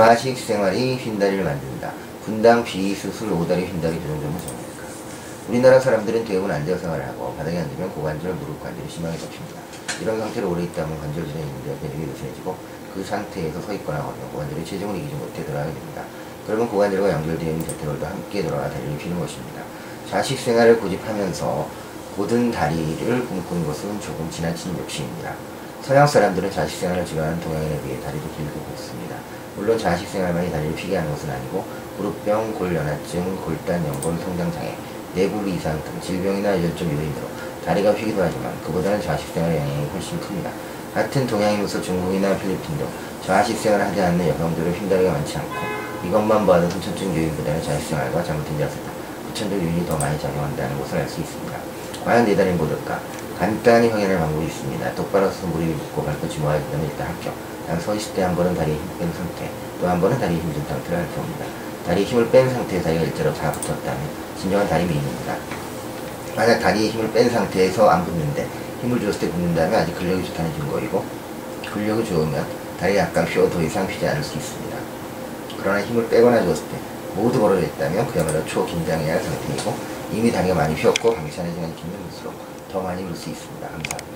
좌식 생활이 휜다리를 만든다. 분당 비수술 오다리 휜다리 교정점은 정말일까? 우리나라 사람들은 대부분 앉아 생활을 하고 바닥에 앉으면 고관절, 무릎 관절이 심하게 접힙니다. 이런 상태로 오래 있다 보면 관절질환이 있는데 근육이 느슨해지고 그 상태에서 서 있거나 걸으면 고관절이 체중을 이기지 못해 돌아가게 됩니다. 그러면 고관절과 연결되어 있는 대퇴골도 함께 돌아가 다리를 휘는 것입니다. 좌식 생활을 고집하면서 고든 다리를 꿈꾸는 것은 조금 지나친 욕심입니다. 서양 사람들은 자식 생활을 지원하는 동양인에 비해 다리도 길고 굵습니다. 물론 자식 생활만이 다리를 피게 하는 것은 아니고 무릎병, 골연화증, 골단, 연골, 성장장애, 내부 이상 등 질병이나 유전적 요인으로 다리가 휘기도 하지만 그보다는 자식 생활의 영향이 훨씬 큽니다. 같은 동양인으로서 중국이나 필리핀 등 자식 생활을 하지 않는 여성들은 휜다리가 많지 않고 이것만 봐도 후천적 요인보다는 자식 생활과 잘못된 자세다. 후천적 요인이 더 많이 작용한다는 것을 알 수 있습니다. 과연 내 다리는 고를까? 간단히 확인할 방법이 있습니다. 똑바로 서서 무릎이 붙고 발끝이 모아야 된다면 일단 합격. 단서 있을 때 한 번은 다리에 힘 뺀 상태, 또 한 번은 다리에 힘준 상태를 살펴봅니다. 다리에 힘을 뺀 상태에 다리가 일자로 다 붙었다면 진정한 다리 미인입니다. 만약 다리에 힘을 뺀 상태에서 안 붙는데 힘을 줬을 때 붙는다면 아직 근력이 좋다는 증거이고 근력이 좋으면 다리가 약간 휘어 더 이상 휘지 않을 수 있습니다. 그러나 힘을 빼거나 줬을 때 모두 벌어져 있다면 그야말로 초긴장해야 할 상태이고 이미 다리가 많이 휘었고 방치하는 시간이 길면 길수록 더 많이 물수 있습니다. 감사합니다.